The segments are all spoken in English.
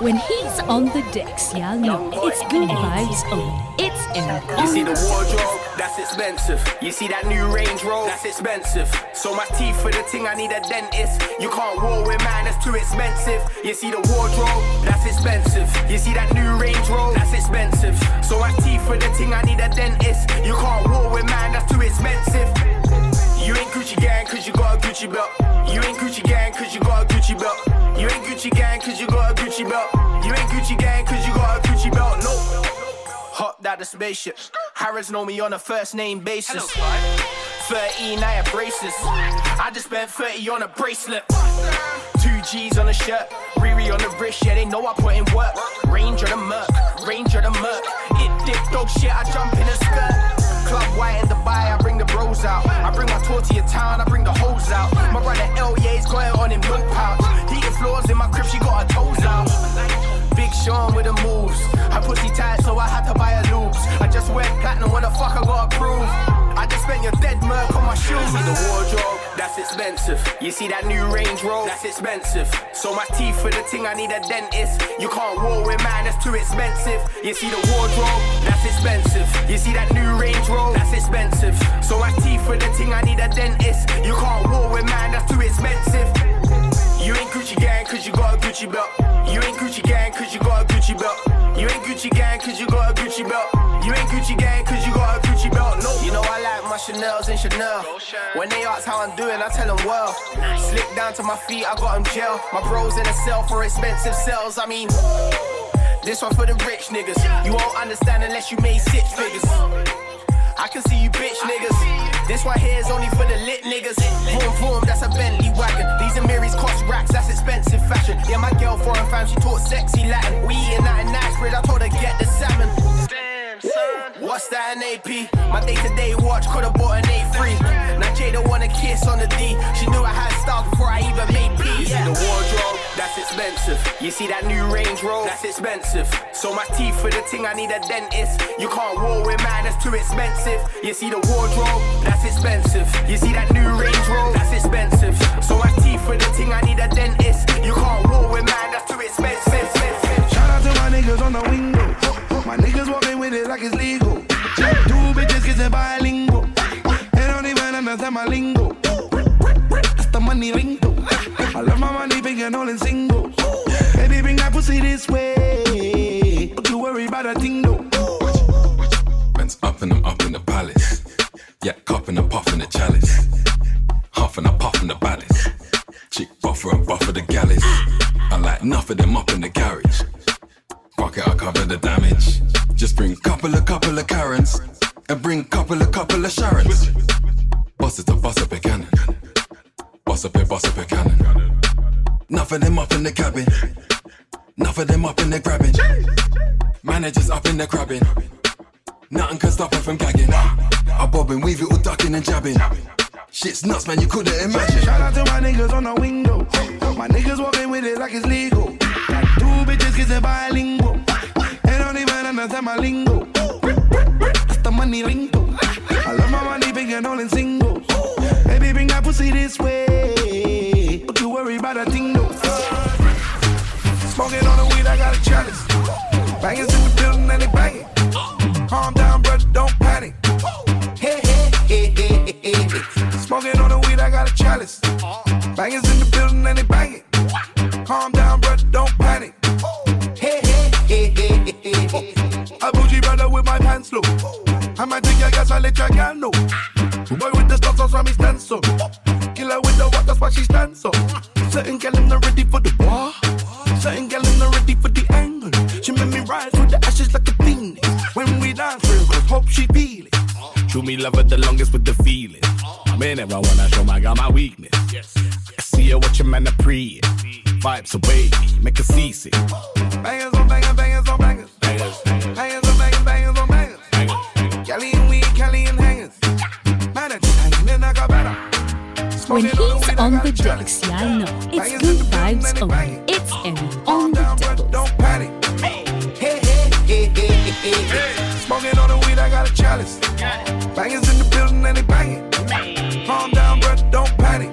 When he's on the decks, y'all know it's good vibes only. It's Eric. You see the wardrobe, that's expensive. You see that new Range Rover, that's expensive. So my teeth for the thing, I need a dentist. You can't war with man, that's too expensive. You see the wardrobe, that's expensive. You see that new Range Rover, that's expensive. So my teeth for the thing, I need a dentist. You can't war with man, that's too expensive. You ain't Gucci gang cause you got a Gucci belt. You ain't Gucci gang cause you got a Gucci belt. You ain't Gucci gang cause you got a Gucci belt. You ain't Gucci gang cause you got a Gucci belt. No. Hopped out the spaceship. Harrods know me on a first name basis. 13 I have braces. I just spent 30 on a bracelet. Two G's on a shirt. Riri on the wrist, yeah, they know I put in work. Ranger the Merc, Ranger the Merc. It dip dog shit, I jump in a skirt. Club white in Dubai, I bring the bros out. I bring my tour to your town, I bring the hoes out. My brother L, yeah, he's on him milk pouch. Heating floors in my crib, she got her toes out. Big Sean with the moves. Her pussy tight, so I had to buy her loops. I just went platinum, what the fuck I gotta prove? I just spent your dead merc on my shoes. See the wardrobe, that's expensive. You see that new Range Rover, that's expensive. So my teeth for the thing, I need a dentist. You can't war with man, that's too expensive. You see the wardrobe, that's expensive. You see that new Range Rover, that's expensive. So my teeth for the thing, I need a dentist. When they ask how I'm doing, I tell them well. Slick down to my feet, I got them gel. My bros in a cell for expensive cells. I mean, this one for the rich niggas. You won't understand unless you made six figures. I can see you bitch niggas. This one here is only for the lit niggas. Vroom vroom, that's a Bentley wagon. These Amiris cost racks, that's expensive fashion. Yeah, my girl foreign fam, she taught sexy Latin. We eating that in Knightsbridge, I told her get the salmon. Damn, son. What's that an AP? My day-to-day watch could've bought an A3. Now Jada wanna kiss on the D. She knew I had style before I even made P. You see the wardrobe, that's expensive. You see that new Range Rover, that's expensive. So my teeth for the ting, I need a dentist. You can't war with man, that's too expensive. You see the wardrobe, that's expensive. You see that new Range Rover, that's expensive. So my teeth for the ting, I need a dentist. You can't war with man, that's too expensive. Shout out to my niggas on the window. It like it's legal. Two bitches kissing bilingual. They don't even understand my lingo. That's the money lingo. I love my money big and all in single. Baby, bring that pussy this way. Don't you worry about a thing though. Man's up and I'm up in the palace. Yeah, cupping and puffing the chalice. Huffing and puffing the baddest. Chick buffer and buffer the galleys. I like of them up in the garage. Fuck it, I cover the damage. Just bring couple of couple of Karens. And bring couple of couple of Sharons. Bust it to bust up a cannon. Bust up a bust up a cannon. Enough of them up in the cabin. Enough of them up in the grabbing. Managers up in the crabbing. Nothing can stop her from gagging. I bob and weave it all ducking and jabbing. Shit's nuts, man, you couldn't imagine. Shout out to my niggas on the window. My niggas walking with it like it's legal. Got two bitches kissing bilingual. They don't even understand my lingo. That's the money lingo. I love my money big and all in singles. Baby, bring that pussy this way. Don't you worry about a thing though. Smoking on the weed, I got a chalice. Bangers in the building and they banging. Calm down, brother, don't panic. Hey, hey, hey, hey, hey, hey. Smoking on the weed, I got a chalice. Bangers in the building and they banging. Calm down, brother, don't panic. Brother with my pants low. I I let your girl know. Boy with the stuff, so me stand so. Killer with the that's why she stands so. Certain girl in the ready for the war. Certain girl in the ready for the angle. She made me rise with the ashes like a phoenix. When we dance real hope she feel it. True me love her the longest with the feeling. Man, never wanna show my girl my weakness. I see her watching man a pre. Vibes away, make her seasick. Bangers on bangers, bangers. When he's on the decks, y'all know it's good vibes only. It's Emmy on the down, but doubles. don't panic. Hey, hey, hey, hey, hey, hey. Smoking on the weed, I got a chalice. Bangers in the building and they banging. Calm down, but don't panic.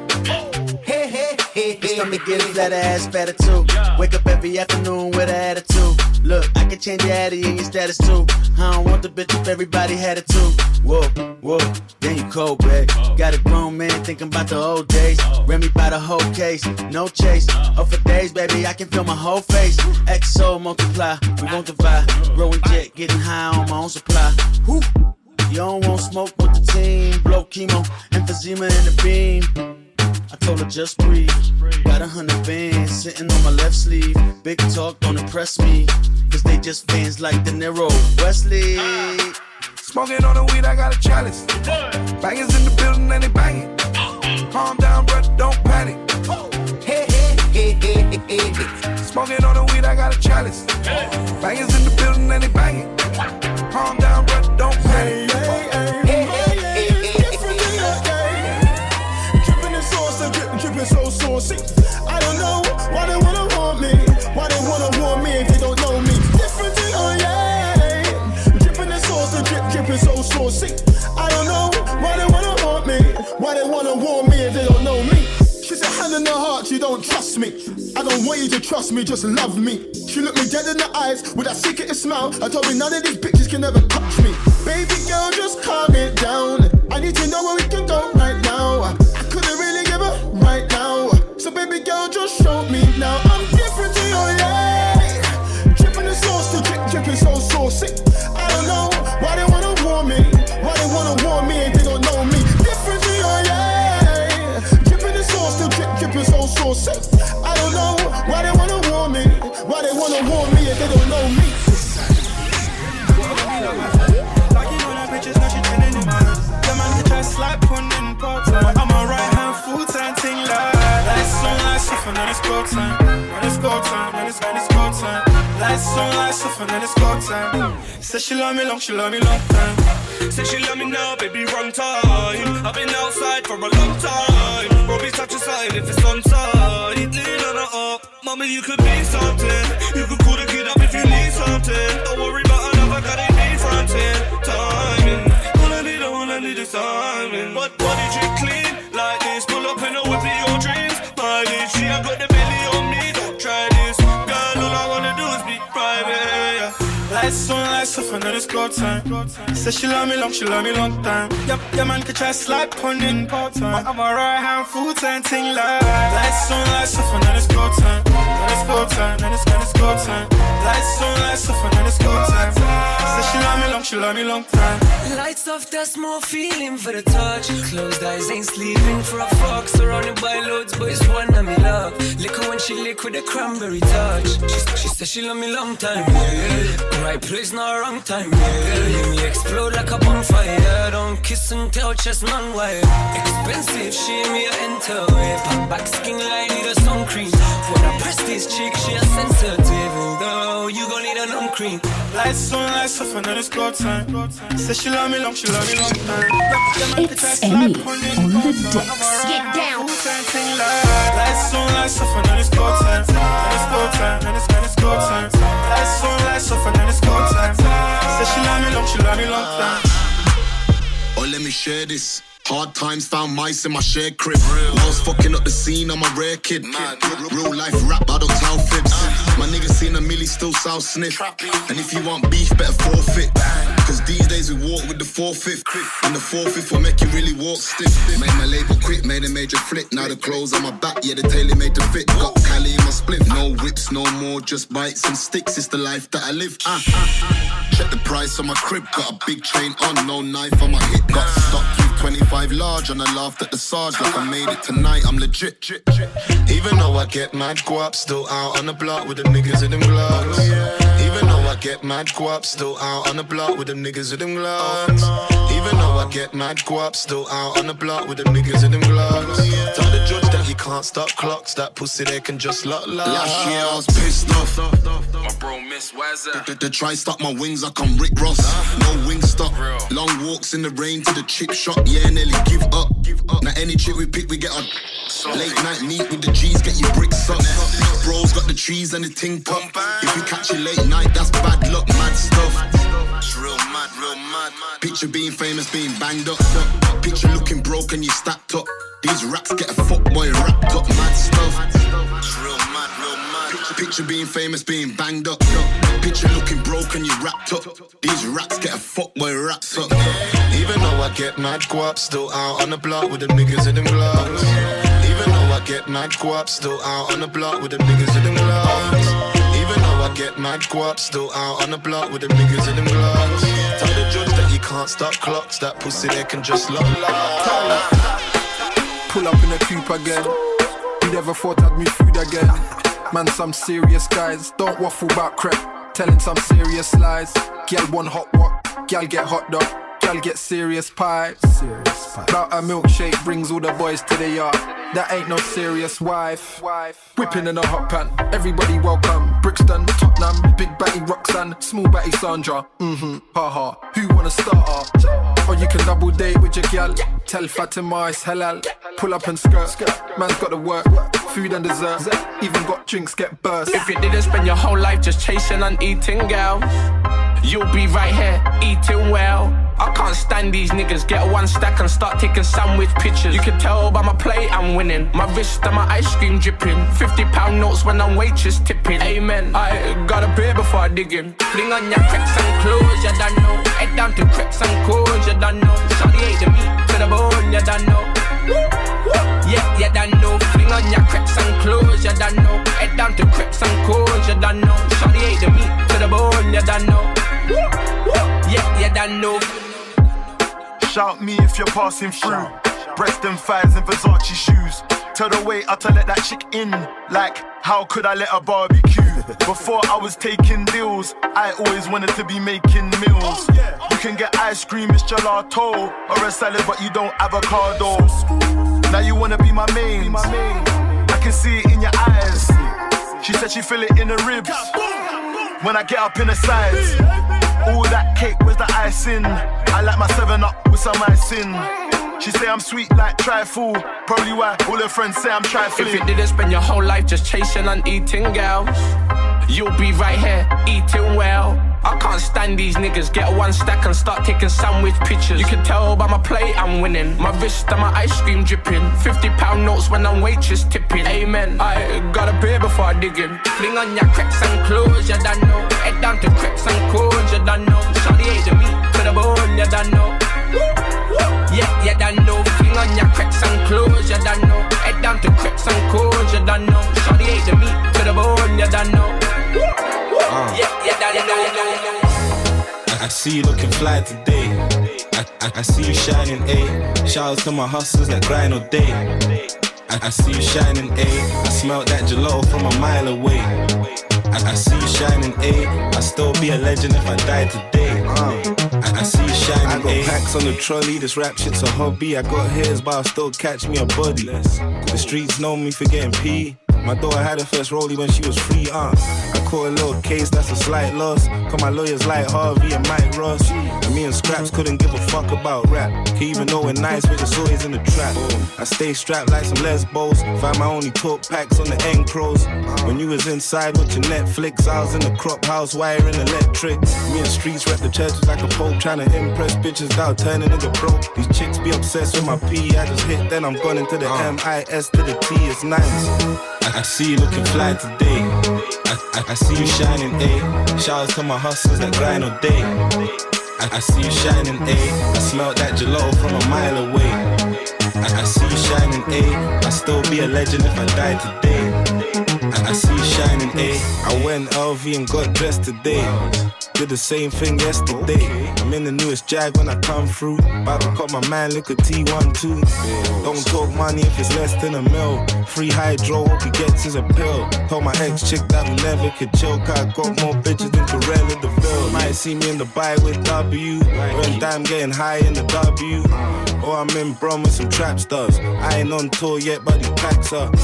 Hey, hey, hey. It's time to get a flat ass better too. Wake up every afternoon with an attitude. Look, I can change your attitude and your status too. I don't want the bitch if everybody had it too. Whoa, whoa, then you cold, babe. Got a grown man thinking about the old days. Me by the whole case, no chase. Up for days, baby, I can feel my whole face. XO multiply, we won't divide. Growing jet, getting high on my own supply. Whew. You don't want smoke with the team. Blow chemo, emphysema in the beam. I told her just breathe. Got a hundred bands sitting on my left sleeve. Big talk, don't impress me. Cause they just fans like De Niro. Wesley. Smoking on the weed, I got a chalice. Bangers in the building and they banging. Calm down, brother, don't panic. Hey, hey, hey, hey, hey, hey. Smoking on the weed, I got a chalice. Bangers in the Want you to trust me, just love me. She looked me dead in the eyes with that secret smile. I told me none of these bitches can ever touch me. Baby girl, just calm it down. I need to know where we can go go time. When it's go time, then it's when it's go time. Lights on, lights off, and it's go time. Said she love me long, she love me long time. Said she love me now, baby, wrong time. I've been outside for a long time. Robbie touch aside if it's on side. Lean on her up, mama, you could be something. On, off, and it's go time. Said she love me long, she love me long time. Yep, yeah, man could try slide punning part time. I'm a right hand full time thing like. Lights on, lights off, and it's go time. Then it's go time, then it's then it's go time. Lights on, lights off, and it's go time. Said she love me long, she love me long time. Lights off, that's more feeling for the touch. Closed eyes ain't sleeping for a fuck. Surrounded by loads, but it's one that me love. Liquor when she lick with a cranberry touch. She, she said she love me long time, yeah. Right place, not wrong time, yeah. Let me explode like a bonfire. Don't kiss and tell, chest non wire. Expensive, she me a enter. Yeah. Pop back skin like need a sun cream. When I press this chick, she a sensitive. Though you gon' need a numb cream. Lights on, lights off, and then it's go time. Said she love me long, she love me long time. Yep, yeah, man could try It's Emmy on the time. decks. I'm a right Get down. time. Lights on, lights off, and then it's go time. Then it's go time, then it's then it's go time. Lights on, lights off, Oh, Hard times found mice in my shared crib. I was fucking up the scene, I'm a rare kid. Real life rap, I don't tell fibs. My nigga seen a milli still south sniff. And if you want beef, better forfeit. Cause these days we walk with the four fifth. And the four fifth will make you really walk stiff. Made my label quit, made a major flip. Now the clothes on my back, yeah, the tailor made the fit. Got Cali in my split. No whips, no more, just bites and sticks. It's the life that I live. Ah. Check the price on my crib, got a big chain on, no knife on my hip. Got with 25 large, and I laughed at the Sarge like I made it tonight. I'm legit. Even though I get mad go up, still out on the block with the niggas in them gloves. Oh, Even though I get mad go up, still out on the block with the niggas in them gloves. Oh, Even though I get mad go up, still out on the block with the niggas in them gloves. Oh, Tell the judge that he can't stop clocks, that pussy they can just lock lock. Last year I was pissed off. My bro, Miss Wazza. They, they try stop my wings, I come Rick Ross. No wing stop. Long walks in the rain to the chip shop. Yeah, nearly give up. Now any chick we pick, we get on. Late night meet with the G's, get your bricks up. Big bros got the trees and the ting top. If you catch it late night, that's bad luck, mad stuff. Picture being famous, being banged up. Picture looking broke and you stacked up. These racks get a fuck boy wrapped up, mad stuff. Picture being famous, being banged up. Picture looking broken, you wrapped up. These rats get a fuck boy rats up. Even though I get mad guap, still out on the block with the niggas in them gloves. Even though I get mad guap, still out on the block with the niggas in them gloves. Even though I get mad guap, still out on the block with the niggas in them gloves. Tell the judge that you can't stop clocks, that pussy there can just lock lock. Pull up in a coupe again. You never thought I'd meet food again. Man, some serious guys. Don't waffle about crap. Telling some serious lies. Gal one hot what? Gal get hot dog. Gal get serious pie. Serious pie. About a milkshake brings all the boys to the yard. That ain't no serious wife. wife Whipping in a hot pan. Everybody welcome. Brixton, Tottenham, Big Batty Roxanne, Small Batty Sandra. Mm-hmm. Haha. Who wanna start off? Or you can double date with your gal. Tell Fatima it's halal. Pull up and skirt. Man's got to work. Food and dessert. Even got drinks get burst. If you didn't spend your whole life just chasing and eating, girl, you'll be right here eating well. I can't stand these niggas. Get one stack and start taking sandwich pictures. You can tell by my plate I'm winning. My wrist and my ice cream dripping. 50 pound notes when I'm waitress tipping. Amen. I got a beer before I dig in. Fling on your crepes and clothes, you done know. Head down to crepes and clothes, you done know. Shawty the to the bone, you done know. Yeah, Shout me if you're passing through. Breast and thighs and Versace shoes. Tell the waiter to let that chick in. Like, how could I let her barbecue? Before I was taking deals, I always wanted to be making meals. Oh, you can get ice cream, it's gelato, or a salad, but you don't avocado. Now you wanna be my main. I can see it in your eyes. She said she feel it in her ribs. When I get up in the sides. All that cake, where's the icing? I like my 7 up with some icing. She say I'm sweet like trifle. Probably why all her friends say I'm trifling. If you didn't spend your whole life just chasing and eating, girls, you'll be right here eating well. I can't stand these niggas. Get one stack and start taking sandwich pictures. You can tell by my plate I'm winning. My wrist and my ice cream dripping. 50 pound notes when I'm waitress tipping. Amen. I got a beer before I dig in. Fling on your crepes and clothes, you done know. Head down to crepes and cones, you done know. Shawty ate the meat to the bone, you done know. Yeah, you done know. Fling on your crepes and clothes, you done know. Head down to crepes and cones, you done know. Shawty ate the meat to the bone, you done know. Ah. Yeah, you done know. I see you looking fly today. I, I, I see you shining, A. Shout out to my hustlers that grind all day. I, I see you shining, A. I smell that gelato from a mile away. I, I see you shining, A. I still be a legend if I die today. I, I see you shining, I got A. packs on the trolley, this rap shit's a hobby. I got hairs, but I'll still catch me a body. The streets know me for getting P. My daughter had her first rollie when she was free, uh. I caught a little case, that's a slight loss. Cause my lawyers like Harvey and Mike Ross. And me and Scraps couldn't give a fuck about rap. Can even know we're nice, we're just always in the trap. I stay strapped like some lesbos. Find my only talk packs on the end crows. When you was inside with your Netflix, I was in the crop house wiring electric. Me and streets rep the churches like a pope, trying to impress bitches without turning nigga broke. These chicks be obsessed with my P. I just hit, then I'm gone into the uh. M I S to the T. It's nice. I, I see you looking fly today. I, I, I see you shining, A. Shout out to my hustlers that grind all day. I, I see you shining, A. I smell that gelato from a mile away. I, I see you shining, A. I still be a legend if I die today. I, I see you shining, A. I went LV and got dressed today. Did the same thing yesterday. I'm in the newest jag when I come through. About to my man, look at T1 too. Don't talk money if it's less than a mil. Free hydro, hope he gets his appeal. Told my ex chick that we never could chill. Cause I got more bitches than Terrell in the Ville. Might see me in the buy with W. When damn getting high in the W. Or I'm in Brom with some trap stars. I ain't on tour yet, but these packs up.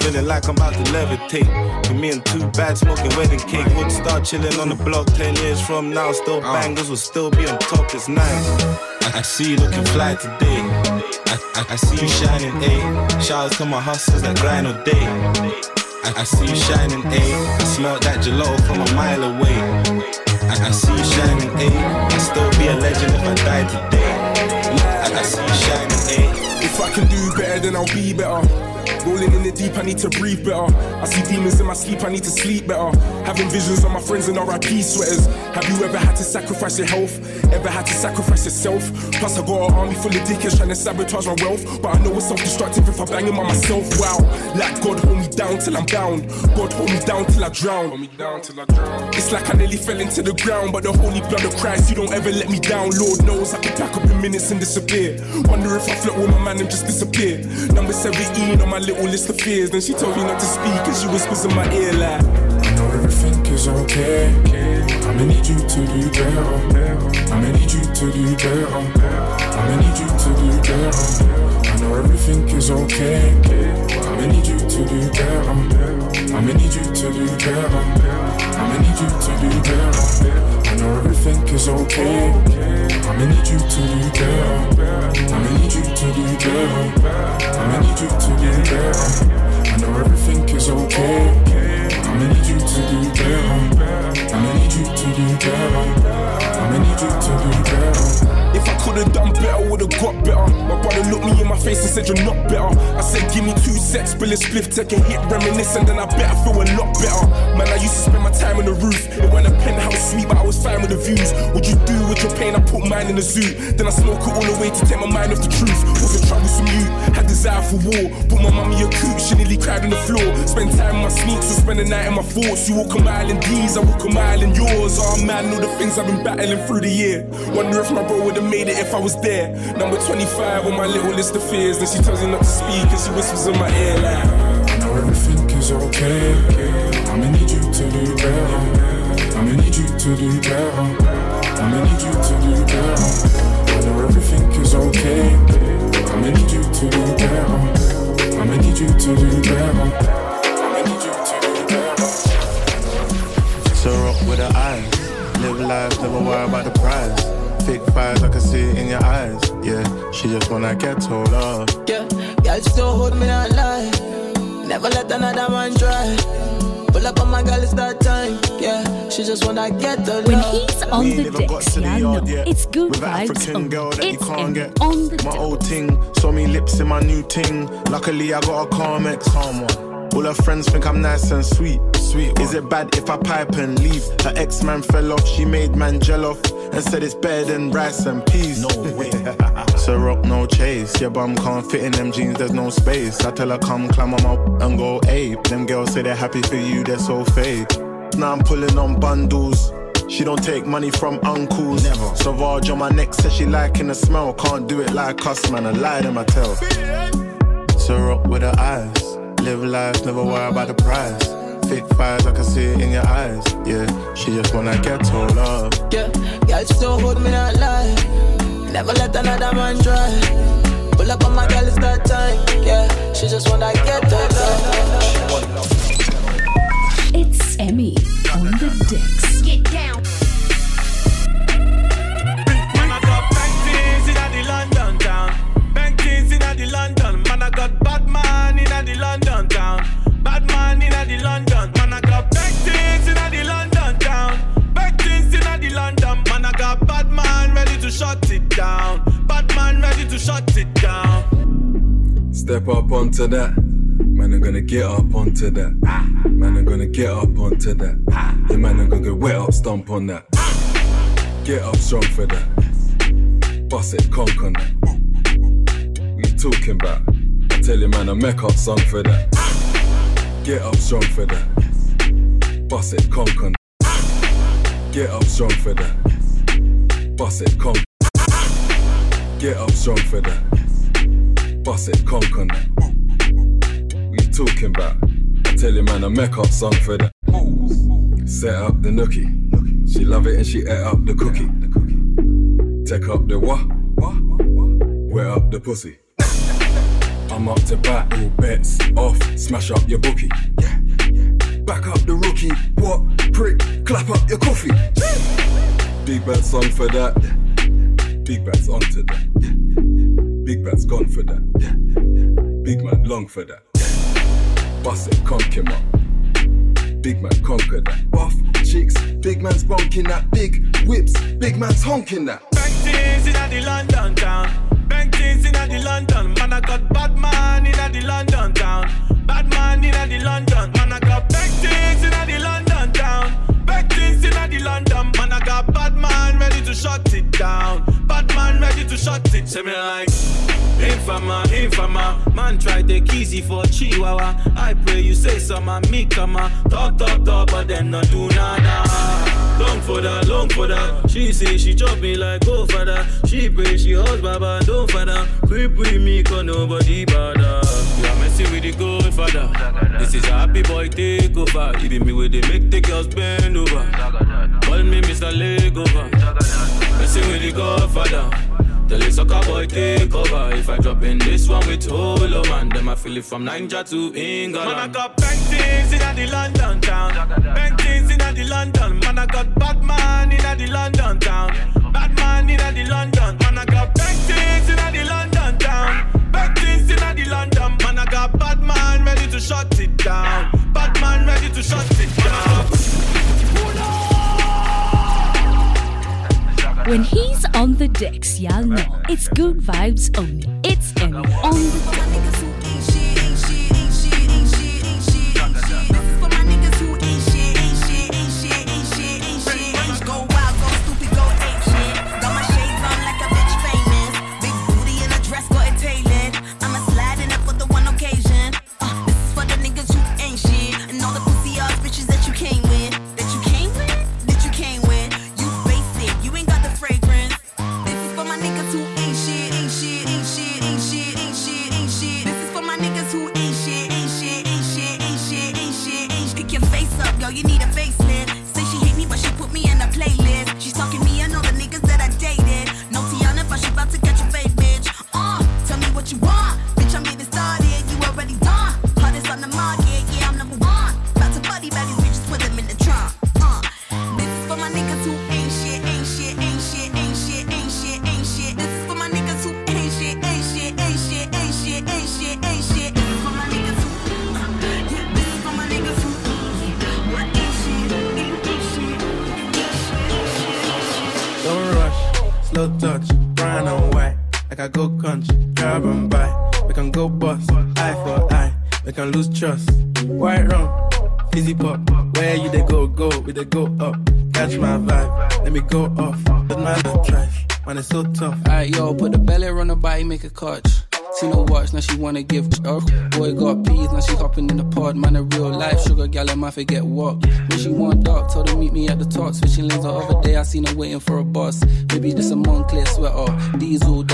Feeling like I'm about to levitate. With me and two bad smoking wedding cake. Would start chilling on the block 10 years from now. Still ah. bangers will still be on top. It's nice. I, I see you looking fly today. I, I, I see you shining, A. Shout out to my hustlers that grind all day. I, I see you shining, A. I smell that gelato from a mile away. I, I see you shining, A. I still be a legend if I die today. I, I see you shining, A. If I can do better, then I'll be better. Rolling in the deep, I need to breathe better. I see demons in my sleep, I need to sleep better. Having visions of my friends in RIP sweaters. Have you ever had to sacrifice your health? Ever had to sacrifice yourself? Plus, I got an army full of dickheads trying to sabotage my wealth. But I know it's self destructive if I bang him on myself. Wow, like God hold me down till I'm bound. God hold me down till I drown. Hold me down till I drown. It's like I nearly fell into the ground, but the holy blood of Christ, you don't ever let me down. Lord knows I can pack up in minutes and disappear. Wonder if I float with my man and just disappear. Number 17 on my little list of fears. Then she told me not to speak and she whispers in my ear like, I know everything is okay. I'ma need you to do better. I'ma need you to do better. I'ma need you to do better. I know everything is okay. I'ma need you to do better. I'ma need you to do better. I'ma need you to do better. Know everything is okay. I'ma need you to do better. I'ma need you to do better. I'ma need you to do better. I know everything is okay. I'ma need you to do better. I'ma need you to do better. I'ma need you to do better. If I could've done better, would've got better. My brother looked me in my face and said, You're not better. I said, Give me two sets, spill a spliff, take a hit, reminisce, and then I bet I feel a lot better. Man, I used to spend my time on the roof. It went a penthouse suite, but I was fine with the views. What you do with your pain, I put mine in the zoo. Then I smoke it all away to take my mind off the truth. Was a troublesome you, had desire for war. Put my mummy a coot, she nearly cried on the floor. Spend time in my sneaks and spend the night in my thoughts. You walk a mile in these, I walk a mile in yours. Oh man, know the things I've been battling through the year. Wonder if my bro would've made it if I was there. Number 25 on my little list of fears. Then she tells me not to speak and she whispers in my ear like, I know everything is okay. I'ma need you to do better. I'ma need you to do better. I'ma need you to do better. I know everything is okay. I'ma need you to do better. I'ma need you to do better. I'ma need you to do better. So rock with her eyes. Live life, never worry about the prize. Thick thighs, I can see it in your eyes. Yeah, she just wanna get told off. Yeah, girl still hold me that lie. Never let another man try. Pull up on my girl, it's that time. Yeah, she just wanna get the When he's on We the ain't never got decks, yeah, no, it's good With an vibes African girl that you It's can't get. on the My old ting, saw me lips in my new ting. Luckily, I got a calm ex. Calm one. All her friends think I'm nice and sweet. Sweet. Is it bad if I pipe and leave? Her ex man fell off, she made man gel off and said it's better than rice and peas. No way. so rock no chase. Your bum can't fit in them jeans, there's no space. I tell her come climb on my and go ape. Them girls say they're happy for you, they're so fake. Now I'm pulling on bundles. She don't take money from uncles. Never. Sauvage on my neck says she liking the smell. Can't do it like us, man. I lie to my tell. So rock with her eyes. Live life, never worry about the price. Thick thighs, I can see it in your eyes. Yeah, she just wanna get told off. Yeah, girl still hold me that lie. Never let another man try. Pull up on my girl, it's that time. Yeah, she just wanna get the love. It's Emmy on the decks. Get down. Man, I got bank things the London town. Bank things inna the London. Man, I got bad man inna the London town. Bad man inna the London. Shut it down. Bad man ready to shut it down. Step up onto that. Man, I'm gonna get up onto that. Man, I'm gonna get up onto that. The man, I'm gonna get wet up, stomp on that. Get up strong for that. Bust it, conk on that. What you talking about? I tell you, man, I make up song for that. Get up strong for that. Bust it, conk on that. Get up strong for that. Bust it, conk. Get up strong for that. Bust it, conk on that. You talking about? I tell you, man, I make up song for that. Set up the nookie. She love it and she ate up the cookie. Take up the what? Wet up the pussy. I'm up to bat, all bets off. Smash up your bookie. Back up the rookie. What? Prick, clap up your coffee. Big bad song for that. Big bad's onto that. Big bad's gone for that. Big man long for that. Bust it, conk him up. Big man conquer that. Buff chicks, big man's bonking that. Big whips, big man's honking that. Bank things inna the London town. Bank things in the London. Man, I got bad man in the London town. Bad man in the London. Man, I got big things in the London Infama, infama, man try take easy for Chihuahua. I pray you say some and me come Talk, talk, talk, but then not do nada. Long for that, long for that. She say she chop me like go that. She pray she husband, baba, don't that. Creep with me, cause nobody bother. You are messing with the good father. This is a happy boy take over. Even me with the make the girls bend over. Call me Mr. Legover. Messing with the godfather. Tell the sucker boy take over. If I drop in this one with Holo man, then I feel it from Niger to England. Man, I got paintings in the London town. Paintings in the London. Man, I got Batman in the London town. Batman in the London. Man, I got paintings in the London town. Paintings in the London. Man, I got Batman ready to shut it down. Batman ready to shut it down. When he's on the decks, y'all know it's good vibes only. It's Emmy on the deck.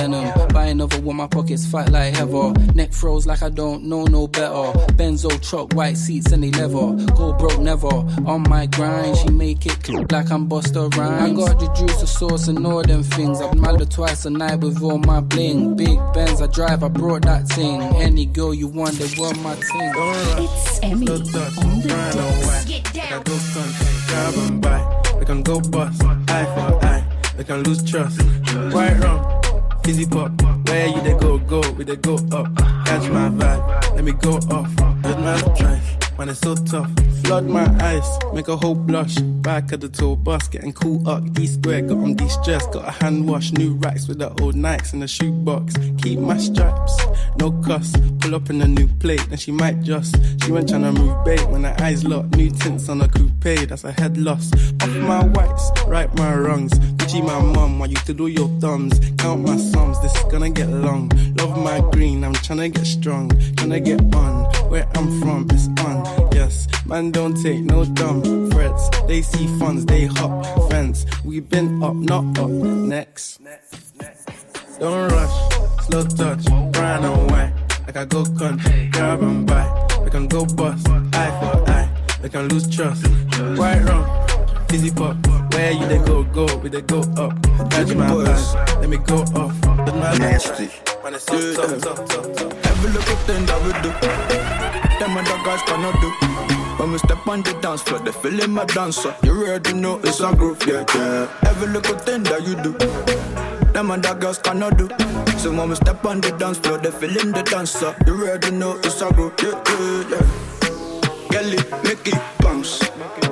Denim. Buy another one, my pockets fat like heather. Neck froze like I don't know no better. Benzo truck, white seats and they leather. Go broke never. On my grind, she make it click like I'm Busta Rhymes. I got the juice, the sauce, and all them things. I've married twice a night with all my bling. Big Benz, I drive, I brought that thing. Any girl you want, they want my thing. It's Emmy Slow touch, brown and white. Like I go country, grab and buy. We can go bust, eye for eye. We can lose trust. White rum, fizzy pop. Where you they go, go, we they go up. Catch my vibe, let me go off. Good man, trash. Man, it's so tough. Flood my eyes, make a whole blush. Back of the tour bus, getting cool up. D square, got on de stress. Got a hand wash, new racks with the old Nikes in the shoebox. Keep my stripes, no cuss. Pull up in a new plate, then she might just. She went tryna move bait when her eyes locked. New tints on a coupe, that's a head loss. Off my whites, right my wrongs. Gucci my mum, while you to do your thumbs. Count my sums, this is gonna get long. Love my green, I'm tryna get strong. Tryna get on, where I'm from, it's on. Yes, man, don't take no dumb threats. They see funds, they hop fence. We been up, not up. Next. Don't rush, slow touch, brown and white. Like I go country, grab and buy. We can go bust, eye for eye. We can lose trust. White rum, fizzy pop. Where you they go, go, we they go up. Catch my vibe, let me go off. Nasty. It's. Every little thing that we do, them other guys cannot do. When we step on the dance floor, they feel in my dancer. You already know it's a groove, yeah, yeah. Every little thing that you do, them other girls cannot do. So when we step on the dance floor, they feel in the dancer. You already know it's a groove, yeah, yeah, yeah. Girl, make it bounce.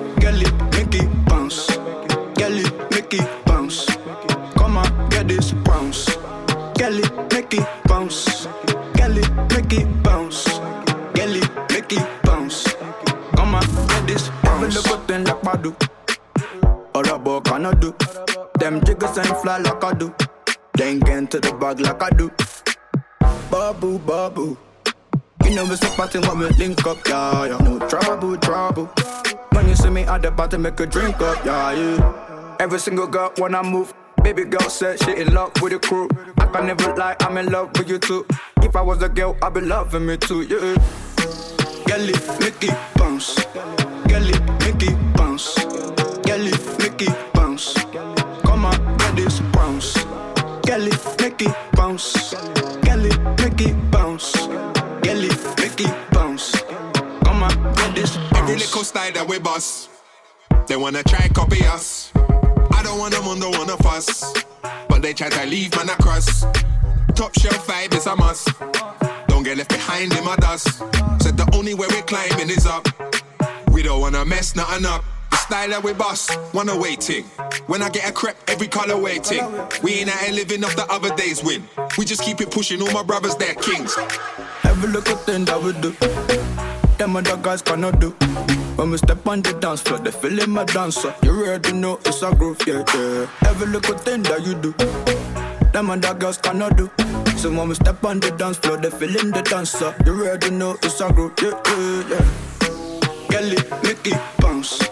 Every little thing like I do. All about can I do. Them jiggers ain't fly like I do. They ain't get into the bag like I do. Babu, babu. You know it's a party when we link up, yeah, yeah. No trouble, trouble. When you see me at the to make a drink up, yeah, yeah. Every single girl when I move, baby girl said she in love with the crew. I can never lie, I'm in love with you too. If I was a girl, I'd be loving me too, yeah. Bounce. Gelly, Mickey, bounce. Gelly, Mickey, bounce. Come on, get this bounce. Gelly, Mickey, bounce. Gelly, Mickey, bounce. Gelly, Mickey, bounce. Come on, get this bounce. Every little style that we bust, they wanna try copy us. I don't want them on, don't wanna fuss, but they try to leave man across. Top shelf vibe is a must. Don't get left behind in my dust. Said the only way we're climbing is up. We don't wanna mess nothing up. Style that we bust, wanna waiting. When I get a crepe, every color waiting. We ain't out here living off the other day's win. We just keep it pushing, all my brothers, they're kings. Every little thing that we do, them other guys cannot do. When we step on the dance floor, they feel in my dancer. You already know it's a groove, yeah, yeah. Every little thing that you do, them other girls cannot do. So when we step on the dance floor, they feel in the dancer. You already know it's a groove, yeah, yeah, yeah. Gelly, Mickey, bounce.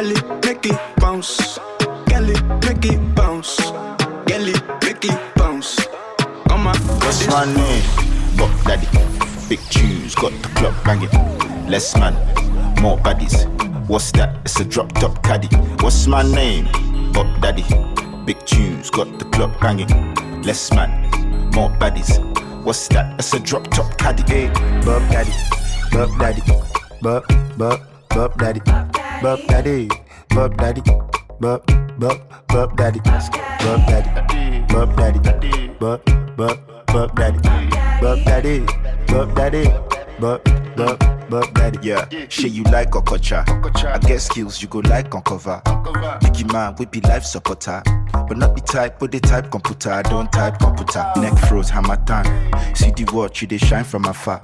Gelly, Mickey, bounce. Gelly, Mickey, bounce. Gelly, Mickey, bounce. Come on, What's my name? Buck Daddy. Big tunes, got the club banging. Less man, more baddies. What's that? It's a drop top caddy. What's my name? Buck Daddy. Big tunes, got the club banging. Less man, more baddies. What's that? It's a drop top caddy. Hey, Buck Daddy. Buck Daddy. Buck, Buck, Buck Daddy. Buck Daddy. Buck Daddy. Buck, Buck, Buck Daddy. Buck Daddy. Buck Daddy. Buck, Buck, Buck Daddy. Buck Daddy. Buck Daddy. Buck, Buck, Buck Daddy. Yeah, shit you like Okocha. I get skills you go like on cover. Biggie man, we be life supporter. But not the type, but the type computer. I don't type computer. Neck froze, hammer time. See the watch, you they shine from afar.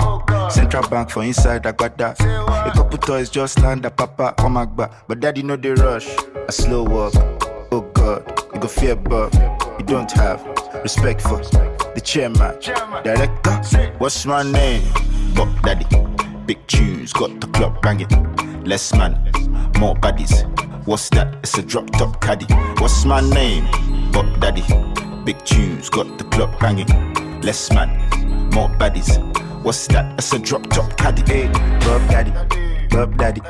Central bank for inside, I got that. A couple toys just land a papa on my back. But daddy know they rush. A slow walk. Oh God, you go fear, but you don't have respect for the chairman, director. What's my name? Buck Daddy. Big tunes, got the club banging. Less man, more baddies. What's that? It's a drop top caddy. What's my name? Buck Daddy. Big tunes, got the club banging. Less man, more baddies. What's that? It's a drop top caddy. Hey, Buck Daddy. Buck Daddy.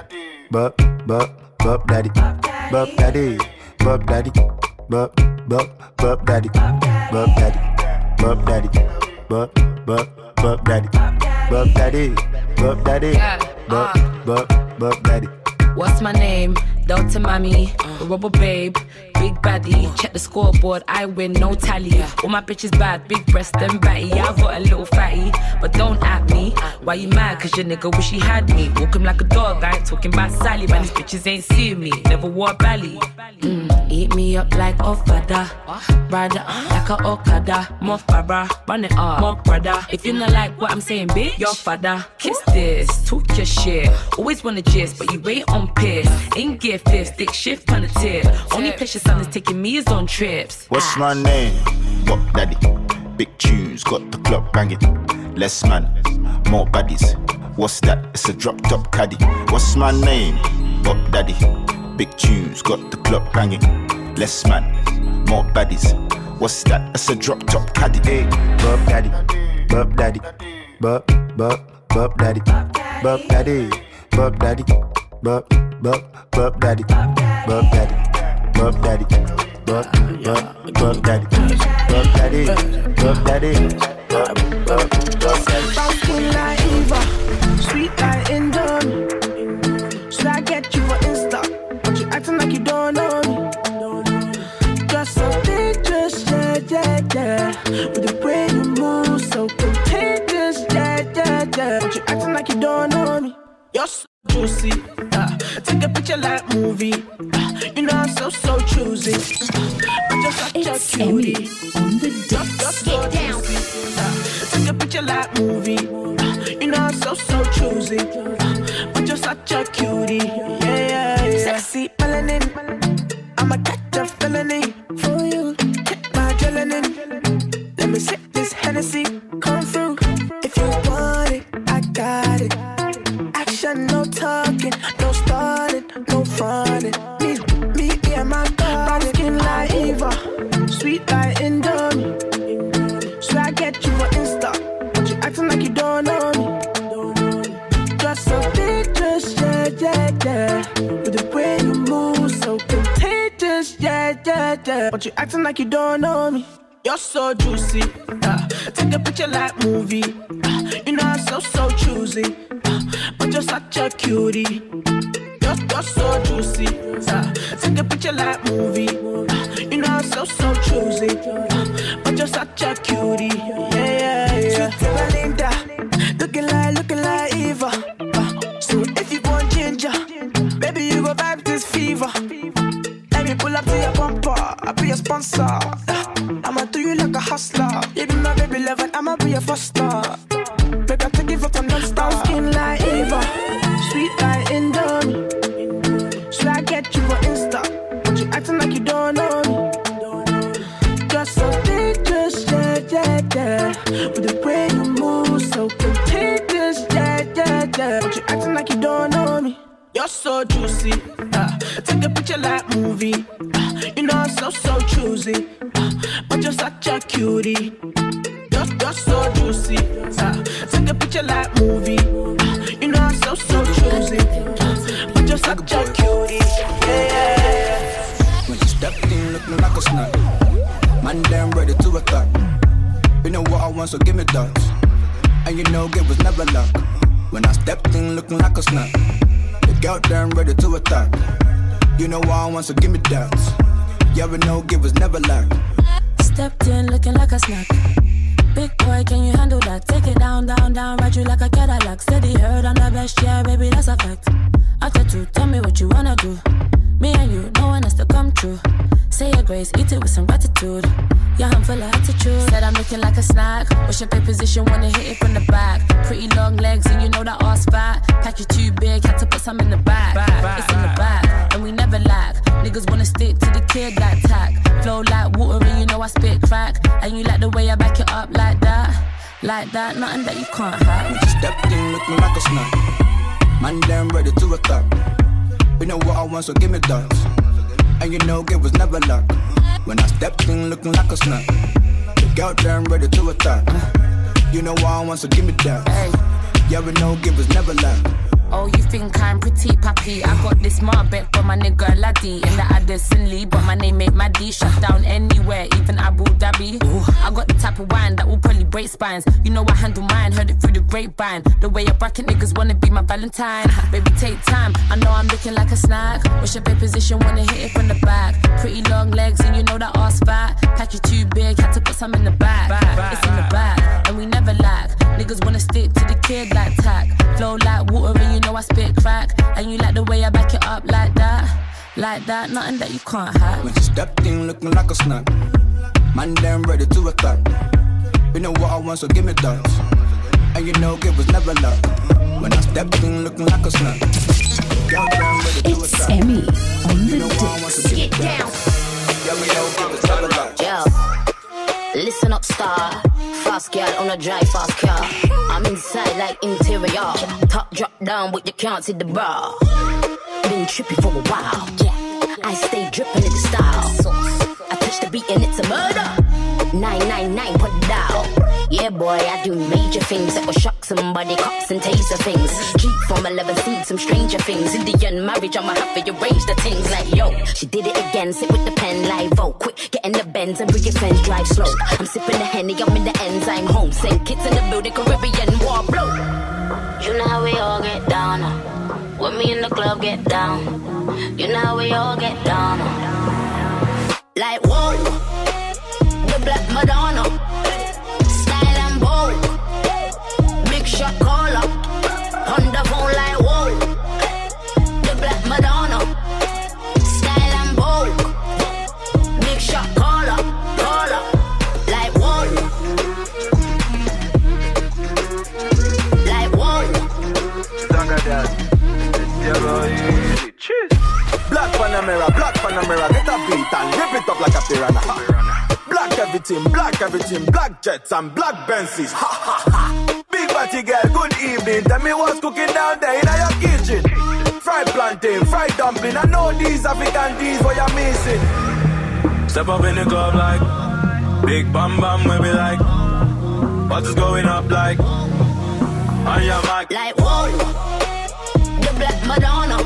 Buck, Buck, Buck Daddy. Buck Daddy. Buck Daddy. Buck, Buck, Buck Daddy. Buck Daddy. Buck Daddy. Buck, Buck, Buck Daddy. Buck Daddy. Buck Daddy. Buck, Buck, Buck Daddy. What's my name? Delta Mommy, Rubber Babe, Big Baddie. Check the scoreboard, I win, no tally. All my bitches bad, big breast and batty. I got a little fatty, but don't at me. Why you mad? Cause your nigga wish he had me. Walk him like a dog, I ain't talking about Sally. Man, these bitches ain't seeing me. Never wore belly. Mm, eat me up like Ofada. Ride it like a Okada. More Farah, run it up. More brother. If you not like what I'm saying, bitch, your father. Kiss this, talk your shit. Always wanna gist, but you wait on piss. Ain't give fifth, stick shift on the tip. Only place your son is taking me is on trips. What's my ah. name? Buck Daddy. Big tunes, got the club banging. Less man, more baddies. What's that? It's a drop top caddy. What's my name? Buck Daddy. Big tunes, got the club banging. Less man, more baddies. What's that? It's a drop top caddy. Eh, hey, Buck Daddy. Buck Daddy. Buck, Buck, Buck Daddy. Buck Daddy. Buck Daddy. Buck, Buck, Buck Daddy. Buck Daddy. Buck Daddy. Buck, Buck, Buck Daddy. Buck Daddy. Buck Daddy. Buck, Buck, Buck Daddy. Sweet like Eva, sweet like like you don't know me. You're so juicy. Uh, take a picture like movie. Uh, you know I'm so so choosy. Uh, just like it's your cutie. On the just, just so Get down. Uh, take a picture like movie. Uh, you know I'm so so choosy. Uh, but you're such a cutie. With the way you move, so contagious, yeah, yeah, yeah. But you acting like you don't know me. You're so juicy. Uh, take a picture like movie. Uh, you know I'm so so choosy, uh, but you're such a cutie. So give me that. And you know it was never luck. When I stepped in looking like a snack. The girl damn ready to attack. You know I want, so give me that. Yeah, we know it was never luck. Stepped in looking like a snack. Big boy, can you handle that? Take it down, down, down, ride you like a Cadillac. Steady heard I'm the best, yeah, baby, that's a fact. After two, tell me what you wanna do. Me and you, no one has to come true. Say your grace, eat it with some gratitude. Yeah, I'm full of attitude. Said I'm looking like a snack. What's your pay position? Wanna hit it from the back. Pretty long legs, and you know that ass fat. Pack you too big, had to put some in the back. It's in the back, and we never lack. Niggas wanna stick to the kid like tack. Flow like water, and you know I spit crack. And you like the way I back it up like that. Like that, nothing that you can't hack. Stepped in looking like a snack. Man, damn ready to attack. You know what I want, so give me that. And you know it was never luck. When I stepped in looking like a snack. The girl damn ready to attack. You know I want, so give me that. Yeah, we know it was never luck. Oh, you think I'm pretty pappy? I got this Marbet for my nigga Laddie in the Addison Lee, but my name ain't Maddie. Shut down anywhere, even Abu Dhabi. Ooh, I got the type of wine that will probably break spines. You know I handle mine, heard it through the grapevine. The way I bracket niggas wanna be my Valentine. Baby, take time. I know I'm looking like a snack. What's your pay position? Wanna hit it from the back. Pretty long legs, and you know that ass fat. Pack you too big, had to put some in the back. It's in the back, and we never lack. Niggas wanna stick to the kid like tack. Flow like water, and you know I spit crack. And you like the way I back it up like that. Like that, nothing that you can't hack. When she stepped in looking like a snack. Man, damn ready to attack. You know what I want, so give me that. And you know it was never luck. When I stepped in looking like a snack. Girl, damn ready to It's attack. Emmy on You the know what I want, so give me Yeah, we know it was never luck. Yo, listen up, star. Fast girl on a drive fast car. I'm inside like interior. Top drop down, but you can't see the bra. Been trippy for a while. I stay dripping in the style. I touch the beat and it's a murder. 999 put it down. Yeah, boy, I do major things that will shock somebody, cops and taser things. Street from 11, seen some stranger things. Indian marriage, I'ma have to arrange the things like yo. She did it again, sit with the pen like vote. Quick, get in the Benz and bring your friends, drive slow. I'm sipping the Henny, I'm in the I'm home. Same kids in the building, Caribbean war blow. You know how we all get down. uh. When me in the club get down. You know how we all get down. uh. Like whoa, the Black Madonna, big shot caller, on the phone like whoa, the Black Madonna, big shot caller, caller, like whoa, like Black Panamera, Black Panamera, get a beat and rip it up like a piranha. Black everything, black everything, black jets and black Benzes. Ha ha ha. Big body girl, good evening. Tell me what's cooking down there in your kitchen. Fried plantain, fried dumpling. I know these African these what you're missing. Step up in the club like big bam bam, we be like, what is going up like? On your mic, like whoa, the Black Madonna,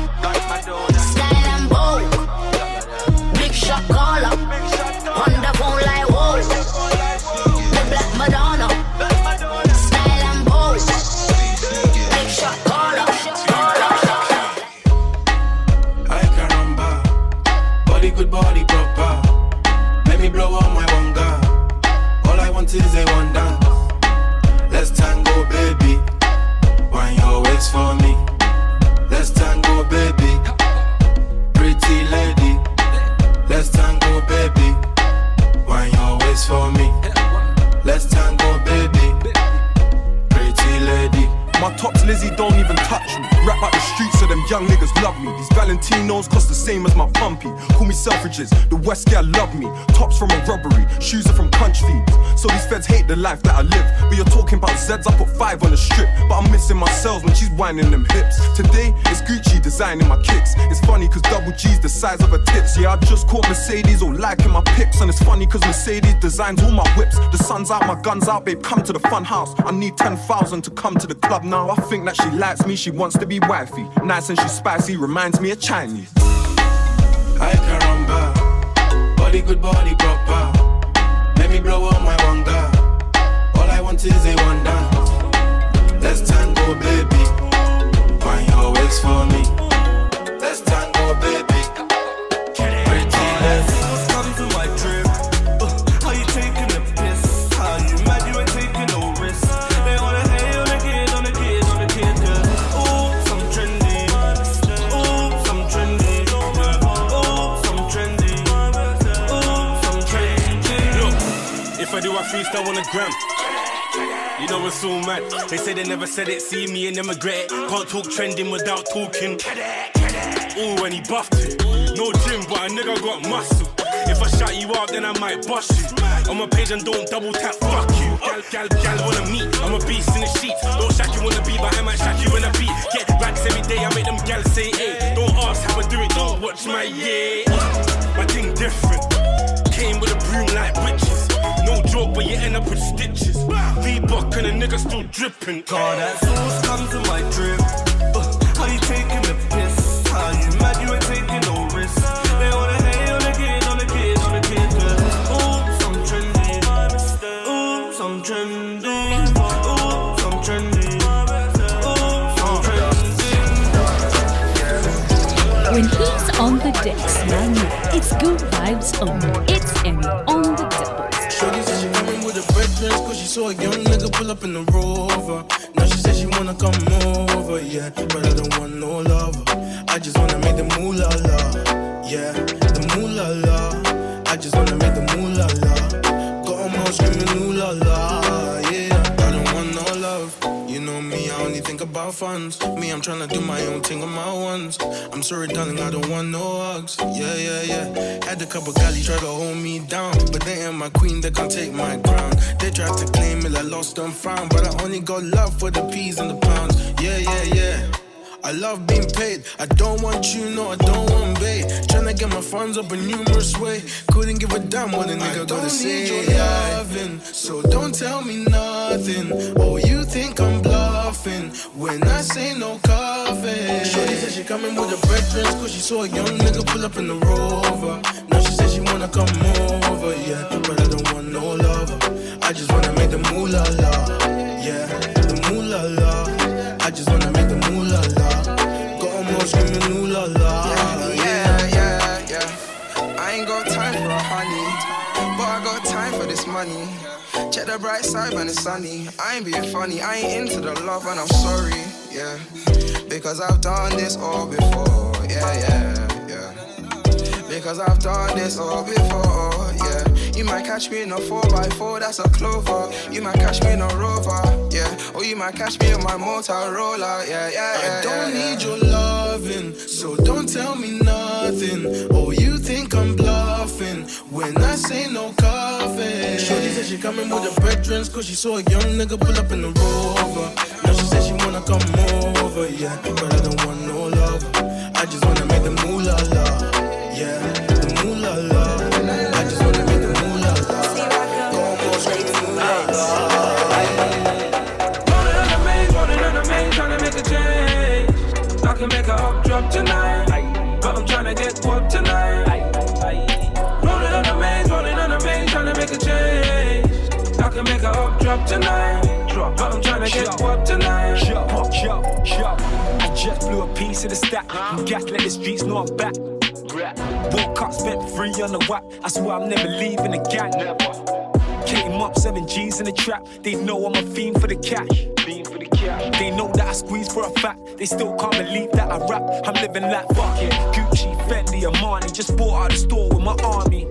style and bold, big shot caller, life that I live. But you're talking about Zeds, I put five on the strip. But I'm missing my cells when she's whining them hips. Today, it's Gucci designing my kicks. It's funny cause double G's the size of her tits. Yeah, I just caught Mercedes all liking my pics. And it's funny cause Mercedes designs all my whips. The sun's out, my gun's out, babe, come to the fun house. I need 10,000 to come to the club now. I think that she likes me, she wants to be wifey. Nice and she's spicy, reminds me of Chinese. I caramba, body good, body proper. Let me blow on a. Let's tango, baby. Wine your waist for me. Let's tango, baby. Pretty lady. Come to my. Uh, you taking piss? How you mad you ain't taking no? They wanna hate on the on the on the trendy. Trendy. Trendy. Trendy. Look, if I do a freestyle on the gram, you know it's all mad. They say they never said it, see me and them regret it. Can't talk trending without talking. Ooh, when he buffed it. No gym, but a nigga got muscle. If I shout you out, then I might bust you. On my page and don't double tap, fuck you. Gal, gal, gal wanna meet. I'm a beast in the sheets. Don't shack you wanna be, but I might shack you in a beat. Get racks every day, I make them gal say, hey. Don't ask how I do it, don't watch my yeah. My thing different. Came with a broom like witches. No joke, but you end up with stitches. V-Buck and a nigga still dripping. Call that sauce, come to my crib. Uh, how you taking the piss? How you mad you ain't taking no risks? They wanna hate on the kid, on the kid, on the kid. Yeah. Ooh, some trendy. Ooh, some trendy. Ooh, some trendy. Ooh, some trendy. When he's on the decks, man, it's good vibes only. It's Emmy saw a young nigga pull up in the rover. Now she said she wanna come over, yeah. But I don't want no lover. I just wanna make the moolah la, yeah. Funds. Me, I'm tryna do my own thing on my ones. I'm sorry, darling, I don't want no hugs. Yeah, yeah, yeah. Had a couple galley try to hold me down, but they ain't my queen, they can't take my crown. They tried to claim it, I lost and found, but I only got love for the peas and the pounds. Yeah, yeah, yeah. I love being paid. I don't want you, no, I don't want bait. Tryna get my funds up a numerous way. Couldn't give a damn what a nigga gotta say. Need Your loving, so don't tell me nothing. Oh, you think I'm when I say no coffee. Shorty said she coming with her brethren, cause she saw a young nigga pull up in the rover. Now she said she wanna come over, yeah. But I don't want no lover. I just wanna make the moolah la, yeah. The moolah la. I just wanna make the moolah la. Got 'em all screaming ooh la la, Yeah, yeah, yeah. I ain't got time for a honey, but I got time for this money. Check the bright side when it's sunny. I ain't being funny, I ain't into the love and I'm sorry, yeah. Because I've done this all before, yeah, yeah, yeah. Because I've done this all before, yeah. You might catch me in a 4x4, that's a clover. You might catch me in a rover, yeah. Or you might catch me in my Motorola, yeah, yeah, yeah. I don't yeah, need yeah. your loving. So don't tell me nothing. Oh, you think I'm bluffing when I say no said she coming with her brethren, cause she saw a young nigga pull up in the rover. Now she said she wanna come over, yeah. But I don't want no love. I just wanna make the moolah la, yeah. The moolah la. I just wanna make the moolah la. Go straight to the moolah la. Rolling on the main, rolling on the main, trying to make a change. I can make a up drop tonight, but I'm trying to get what tonight. Up drop tonight, but I'm trying to get what tonight. Yo, yo, yo. I just blew a piece of the stack. And gas let the streets know I'm back. Woke up, spent free on the whack. I swear I'm never leaving the gang. Came up, seven G's in the trap. They know I'm a fiend for the cash. They know that I squeeze for a fact. They still can't believe that I rap. I'm living like fuck it. Gucci, Fendi, Armani. Just bought out the store with my army.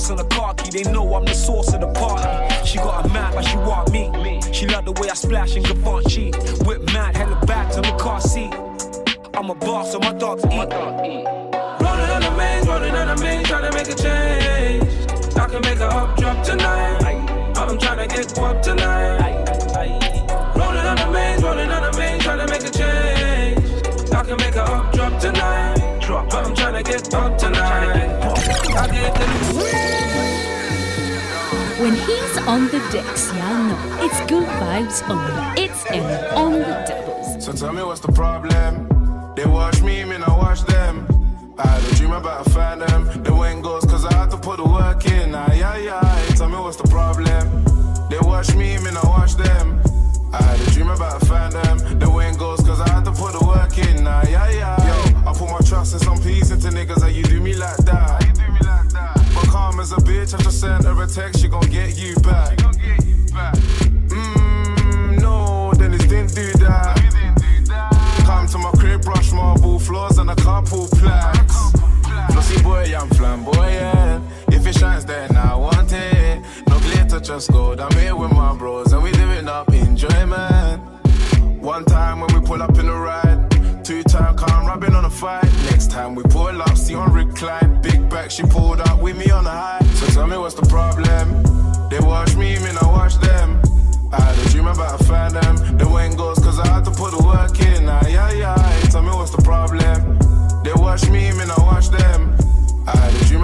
Horse and a car key. They know I'm the source of the party. She got a man, but she want me. She love the way I splash in Givenchy. Whip mad, hella bags on the car seat. I'm a boss, so my dogs eat. Rolling on the main, rolling on the main, trying to make a change. I can make a up drop tonight, I'm trying to get what tonight. Rolling on the main, rolling on the main, trying to make a change. I can make a up drop tonight, but I'm trying to get up tonight. When he's on the decks, y'all know it's good vibes only. It's Emmy on the doubles. So tell me what's the problem? They watch me, me I watch them. I had a dream about find them. The wind goes cause I had to put the work in. Aye, aye, aye. Tell me what's the problem? They watch me, me I watch them. I had a dream about find them. The wind goes cause I had to put the work in. Aye, aye, aye. Yo, I put my trust in some peace into niggas that you do me like that. But as a bitch, I just sent her a text, she gon' get you back. Mmm, no, Dennis didn't do that. Come to my crib, brush marble floors and a couple plaques. Flossy boy, I'm flamboyant. If it shines, then I want it. No glitter, just gold. I'm here with my bros and we living up enjoyment. One time when we pull up in the ride. Two time calm rubbing on a fight. Next time we pull up, see on recline. Big back, she pulled up with me on the high. So tell me what's the problem? They watch me, me I watch them. I had a dream about a find them. The wind goes cause I had to put the work in. Aye, aye, aye. Tell me what's the problem? They watch me, me I watch them. I had a dream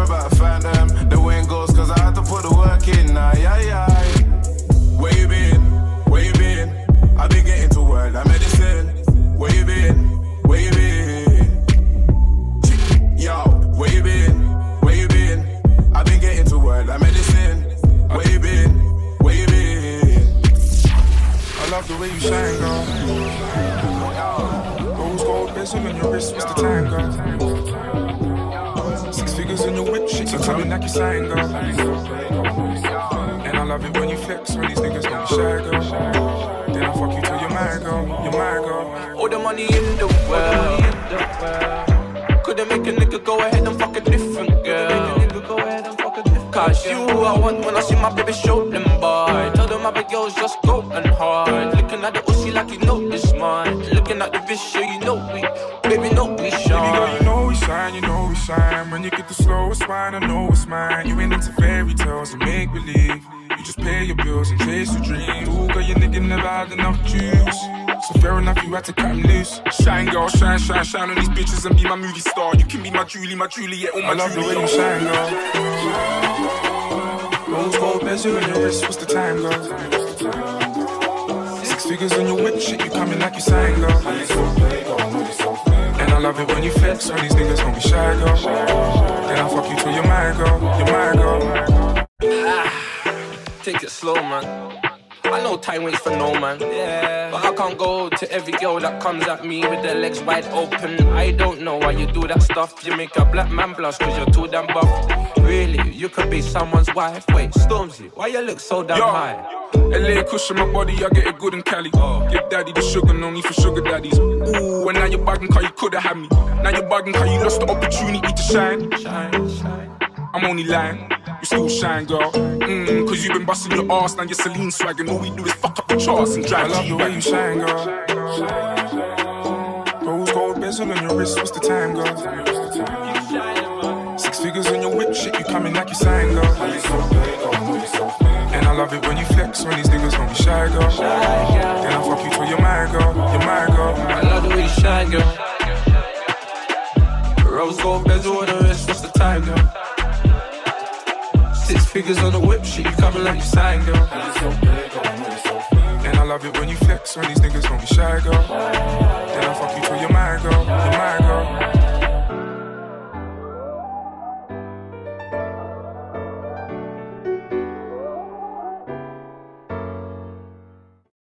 Julie, my Juliet, all my I love the way you shine, girl. Rose gold bezel on your wrist, what's the time, girl? Six figures on your whip, shit, you coming like you sign, girl. And I love it when you flex, all these niggas gon' be shy, girl. Then I fuck you till you're my girl, you're my girl. Ah, Take it slow, man. I know time waits for no man. Yeah. But I can't go to every girl that comes at me with their legs wide open. I don't know why you do that stuff. You make a black man blush cause you're too damn buff. Really, you could be someone's wife. Wait, Stormzy, why you look so damn Yo. high? LA cushion my body, I get it good in Cali. Oh. Give daddy the sugar, no need for sugar daddies. Ooh, and now you're bugging cause you coulda had me. Now you're bugging cause you lost the opportunity to shine. Shine, shine. I'm only lying. You still shine, girl. Mm, cause you've been busting your ass, now you're Celine swag, and all we do is fuck up the charts and drive I love the way you shine, girl. fingers all on your wrist, what's the time, girl? Six figures on your whip, shit, you coming like you sign, girl. And I love it when you flex when these niggas don't be shy, girl. Then I fuck you till you're my girl, you're my girl. I love the way you shine, girl. Rose gold bezel on your wrist, what's the time, girl? figures on the whip, shit, you coming like you side girl. And I love it when you flex, when these niggas gon' be shy, girl. Then I fuck you for your mind, girl, your mind, girl.